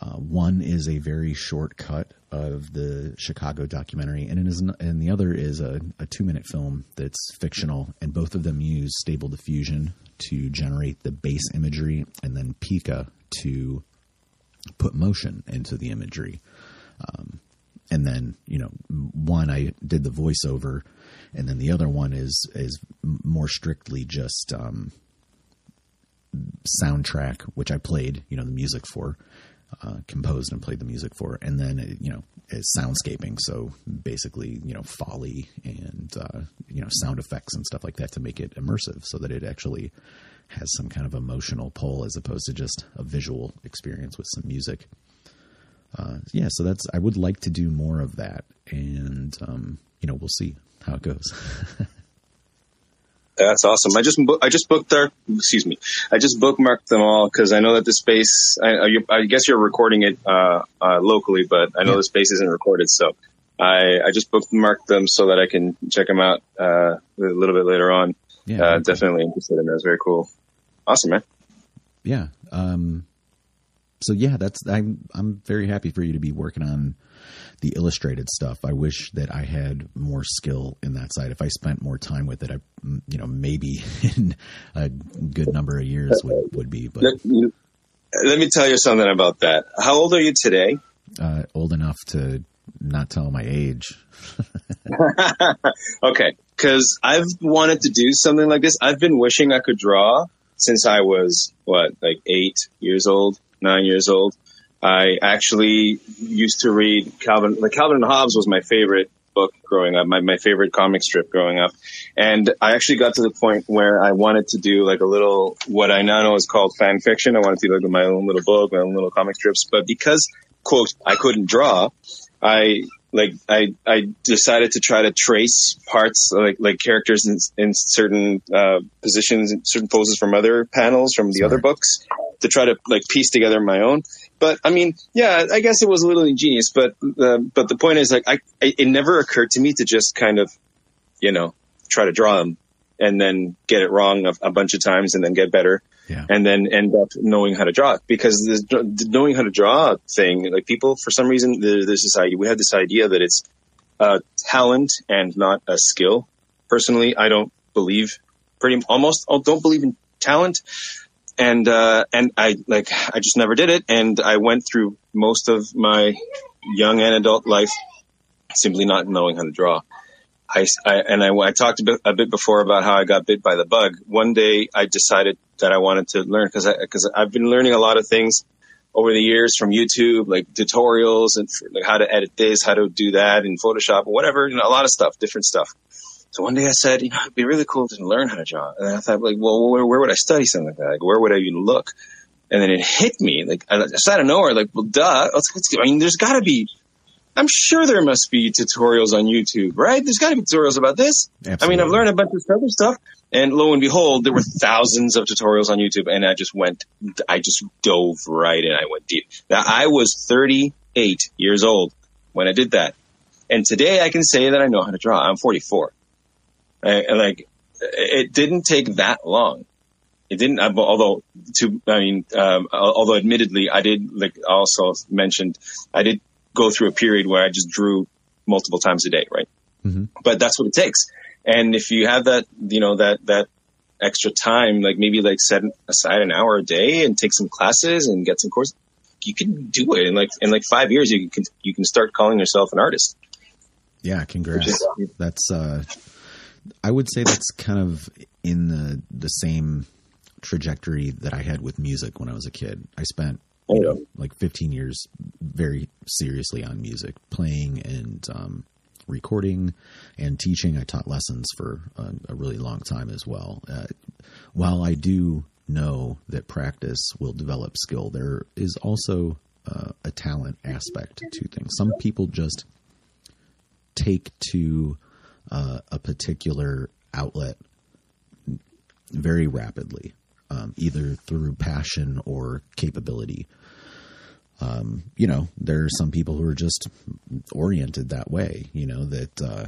Speaker 1: Uh, one is a very short cut of the Chicago documentary, and it is, and the other is a, a two minute film that's fictional, and both of them use Stable Diffusion to generate the base imagery, and then Pika to put motion into the imagery. Um, and then you know, one I did the voiceover, and then the other one is is more strictly just um, soundtrack, which I played, you know, the music for, uh, composed and played the music for, and then you know, soundscaping. So basically, you know, foley and uh, you know, sound effects and stuff like that to make it immersive, so that it actually has some kind of emotional pull as opposed to just a visual experience with some music uh, yeah, so that's I would like to do more of that, and um, you know we'll see how it goes.
Speaker 5: That's awesome. I just I just booked our excuse me. I just bookmarked them all because I know that the space. I, I, guess you're recording it uh, uh, locally, but I know yeah. the space isn't recorded, so I I just bookmarked them so that I can check them out uh, a little bit later on. Yeah, uh, definitely interested in that. It's very cool. Awesome, man.
Speaker 1: Yeah. Um, so yeah, that's I'm I'm very happy for you to be working on the illustrated stuff. I wish that I had more skill in that side. If I spent more time with it, I you know maybe in a good number of years would would be. But
Speaker 5: let, let me tell you something about that. How old are you today?
Speaker 1: Uh, old enough to not tell my age.
Speaker 5: okay, because I've wanted to do something like this. I've been wishing I could draw since I was what, like eight years old nine years old. I actually used to read Calvin, like Calvin and Hobbes was my favorite book growing up, my, my favorite comic strip growing up. And I actually got to the point where I wanted to do like a little, what I now know is called fan fiction. I wanted to do like my own little book, my own little comic strips. But because, quote, I couldn't draw, I like I I decided to try to trace parts like like characters in, in certain uh, positions, certain poses from other panels from the Sorry. other books to try to like piece together my own. But I mean, yeah, I guess it was a little ingenious. But uh, but the point is, like, I, it never occurred to me to just kind of, you know, try to draw them and then get it wrong a, a bunch of times and then get better.
Speaker 1: Yeah.
Speaker 5: and then end up knowing how to draw because the, the knowing how to draw thing, like people, for some reason, there, there's this idea, we have this idea that it's a talent and not a skill. Personally, I don't believe pretty almost, I don't believe in talent. And, uh, and I like, I just never did it. And I went through most of my young and adult life simply not knowing how to draw. I, I and I, I talked a bit, a bit before about how I got bit by the bug. One day I decided that I wanted to learn because I, because I've been learning a lot of things over the years from YouTube, like tutorials and like how to edit this, how to do that in Photoshop, whatever, you know, a lot of stuff, different stuff. So one day I said, you know, it'd be really cool to learn how to draw. And I thought, like, well, where, where would I study something like that? Like, where would I even look? And then it hit me, like, I just out of nowhere, like, well, duh. Let's, let's, I mean, there's got to be I'm sure there must be tutorials on YouTube, right? There's got to be tutorials about this.
Speaker 1: Absolutely.
Speaker 5: I mean, I've learned a bunch of other stuff, and lo and behold, there were thousands of tutorials on YouTube, and I just went, I just dove right in. I went deep. Now, I was 38 years old when I did that, and today I can say that I know how to draw. I'm 44. I, like, it didn't take that long. It didn't, uh, although to, I mean, um, although admittedly, I did, like, also mentioned, I did go through a period where I just drew multiple times a day, right?
Speaker 1: Mhm.
Speaker 5: But that's what it takes. And if you have that, you know, that, that extra time, like maybe like set aside an hour a day and take some classes and get some courses, you can do it in like, in like five years, you can, you can start calling yourself an artist.
Speaker 1: Yeah, congrats.
Speaker 5: Is-
Speaker 1: That's uh I would say that's kind of in the the same trajectory that I had with music when I was a kid. I spent you know, like 15 years very seriously on music, playing and um, recording and teaching. I taught lessons for a, a really long time as well. Uh, while I do know that practice will develop skill, there is also uh, a talent aspect to things. Some people just take to uh, a particular outlet very rapidly, um, either through passion or capability. Um, you know, there are some people who are just oriented that way, you know, that uh,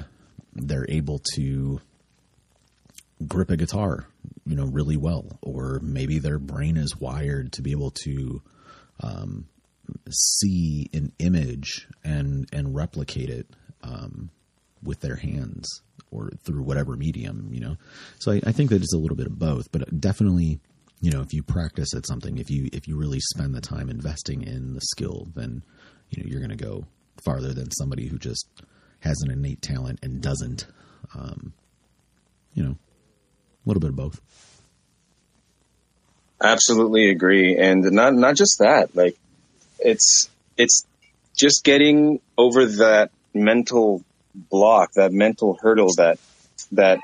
Speaker 1: they're able to grip a guitar, you know, really well, or maybe their brain is wired to be able to um, see an image and and replicate it um, with their hands or through whatever medium, you know. So I, I think that it's a little bit of both, but definitely, you know, if you practice at something, if you if you really spend the time investing in the skill, then you know you're going to go farther than somebody who just has an innate talent and doesn't. Um, you know, a little bit of both.
Speaker 5: Absolutely agree. And not, not just that, like it's, it's just getting over that mental block, that mental hurdle that, that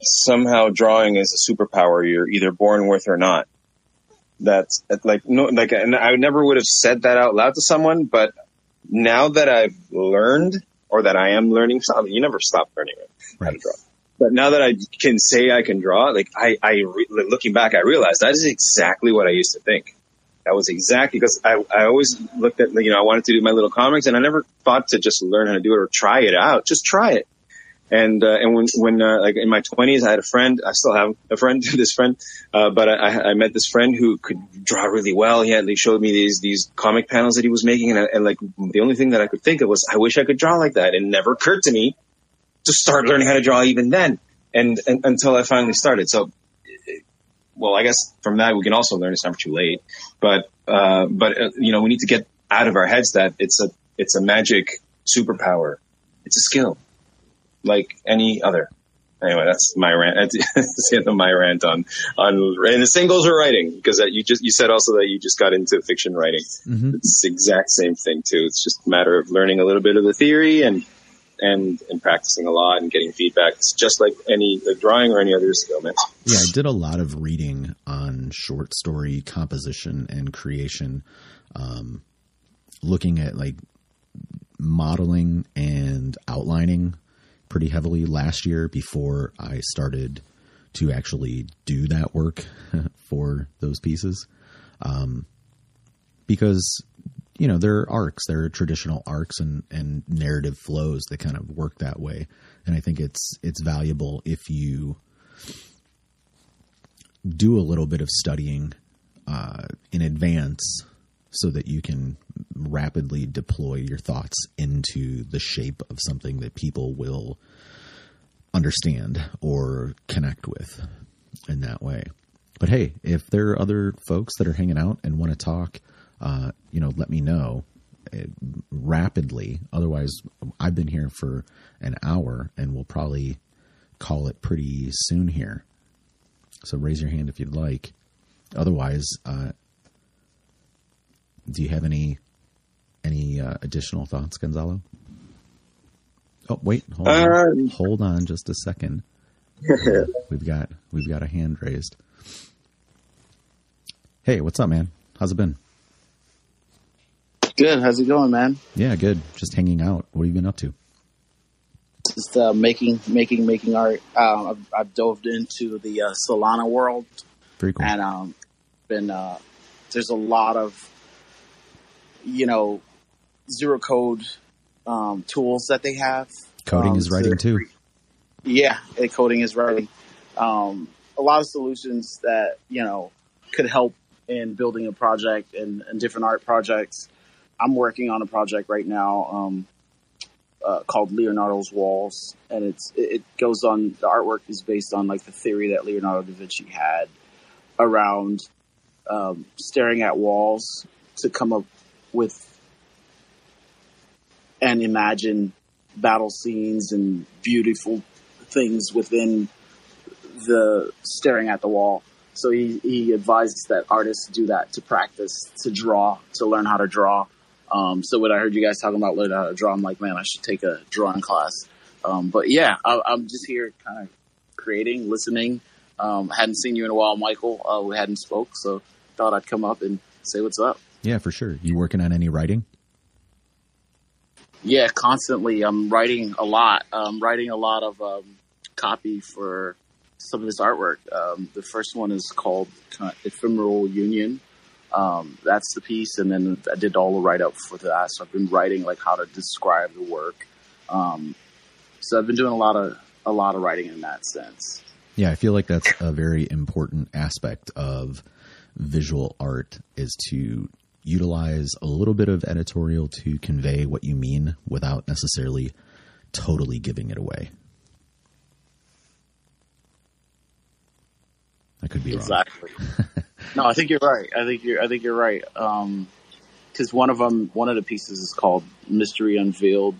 Speaker 5: somehow drawing is a superpower you're either born with or not. That's like, no, like, and I never would have said that out loud to someone, but now that I've learned or that I am learning something, you never stop learning it, how to draw. But now that I can say I can draw, like I, I re- looking back, I realized that is exactly what I used to think. That was exactly because I, I always looked at, you know, I wanted to do my little comics and I never thought to just learn how to do it or try it out. Just try it. And, uh, and when, when, uh, like in my twenties, I had a friend, I still have a friend, this friend, uh, but I, I met this friend who could draw really well. He had, he showed me these, these comic panels that he was making. And, I, and like the only thing that I could think of was, I wish I could draw like that. It never occurred to me to start learning how to draw even then. And, and until I finally started. So, well, I guess from that we can also learn it's never too late. But, uh, but, uh, you know, we need to get out of our heads that it's a, it's a magic superpower. It's a skill like any other. Anyway, that's my rant. That's the end of my rant on, on, and the singles or writing because that you just, you said also that you just got into fiction writing.
Speaker 1: Mhm.
Speaker 5: It's the exact same thing too. It's just a matter of learning a little bit of the theory and, and, and practicing a lot and getting feedback. It's just like any, drawing or any other skill, man.
Speaker 1: Yeah, I did a lot of reading on short story composition and creation, um, looking at like modeling and outlining pretty heavily last year before I started to actually do that work for those pieces. Um, because you know there are arcs, there are traditional arcs and and narrative flows that kind of work that way, and I think it's it's valuable if you do a little bit of studying uh, in advance so that you can rapidly deploy your thoughts into the shape of something that people will understand or connect with in that way. But hey, if there are other folks that are hanging out and want to talk, uh, you know, let me know uh, rapidly. Otherwise, I've been here for an hour and we'll probably call it pretty soon here. So raise your hand if you'd like. Otherwise, uh, do you have any any uh, additional thoughts, Gonzalo? Oh, wait, hold on,
Speaker 6: Um,
Speaker 1: hold on, just a second. we've got we've got a hand raised. Hey, what's up, man? How's it been?
Speaker 7: Good. How's it going, man?
Speaker 1: Yeah, good. Just hanging out. What have you been up to?
Speaker 7: Just uh, making, making, making art. Um, I've, I've dove into the uh, Solana world,
Speaker 1: cool.
Speaker 7: and um, been uh, there's a lot of you know zero code um, tools that they have.
Speaker 1: Coding
Speaker 7: um,
Speaker 1: is writing
Speaker 7: to-
Speaker 1: too.
Speaker 7: Yeah, coding is writing. Um, a lot of solutions that you know could help in building a project and, and different art projects. I'm working on a project right now um, uh, called Leonardo's Walls, and it's it goes on. The artwork is based on like the theory that Leonardo da Vinci had around um, staring at walls to come up with and imagine battle scenes and beautiful things within the staring at the wall. So he, he advises that artists do that to practice, to draw, to learn how to draw. Um, so when I heard you guys talking about learning how to draw, I'm like, man, I should take a drawing class. Um, but yeah, I, I'm just here kind of creating, listening. Um, hadn't seen you in a while, Michael. Uh, we hadn't spoke, so thought I'd come up and say what's up.
Speaker 1: Yeah, for sure. You working on any writing?
Speaker 7: Yeah, constantly. I'm writing a lot. I'm writing a lot of um, copy for some of this artwork. Um, the first one is called Ephemeral Union. Um, that's the piece, and then I did all the write up for that. So I've been writing like how to describe the work. Um, so I've been doing a lot of a lot of writing in that sense.
Speaker 1: Yeah, I feel like that's a very important aspect of visual art is to utilize a little bit of editorial to convey what you mean without necessarily totally giving it away. I could be wrong.
Speaker 7: Exactly. no, I think you're right. I think you're. I think you're right. Because one of them, one of the pieces is called "Mystery Unveiled,"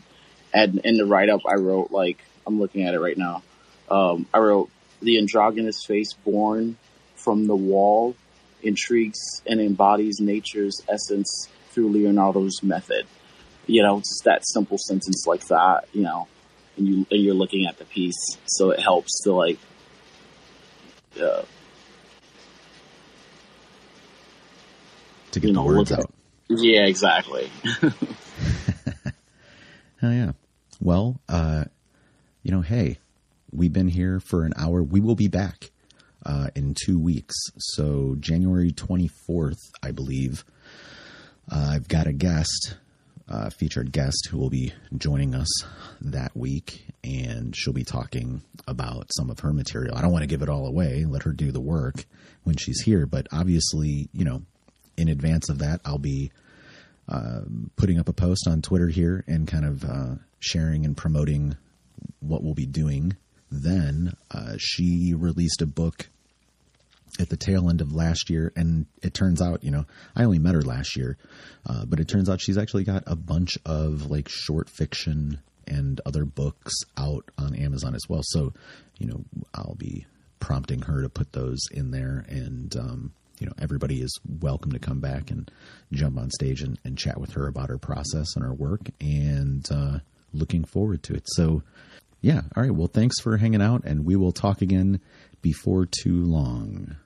Speaker 7: and in the write up, I wrote like I'm looking at it right now. Um, I wrote the androgynous face born from the wall intrigues and embodies nature's essence through Leonardo's method. You know, just that simple sentence like that. You know, and you and you're looking at the piece, so it helps to like. Uh,
Speaker 1: to get
Speaker 7: you
Speaker 1: the
Speaker 7: know,
Speaker 1: words
Speaker 7: look at-
Speaker 1: out.
Speaker 7: Yeah, exactly.
Speaker 1: Oh yeah. Well, uh, you know, hey, we've been here for an hour. We will be back uh, in two weeks. So January twenty fourth, I believe. Uh, I've got a guest, uh, featured guest, who will be joining us that week, and she'll be talking about some of her material. I don't want to give it all away. Let her do the work when she's here. But obviously, you know, in advance of that, I'll be putting up a post on Twitter here and kind of uh, sharing and promoting what we'll be doing. Then uh, she released a book at the tail end of last year, and it turns out, you know, I only met her last year, uh, but it turns out she's actually got a bunch of like short fiction and other books out on Amazon as well. So, you know, I'll be prompting her to put those in there and um, you know everybody is welcome to come back and jump on stage and, and chat with her about her process and her work and uh, looking forward to it. So yeah. All right. Well thanks for hanging out and we will talk again before too long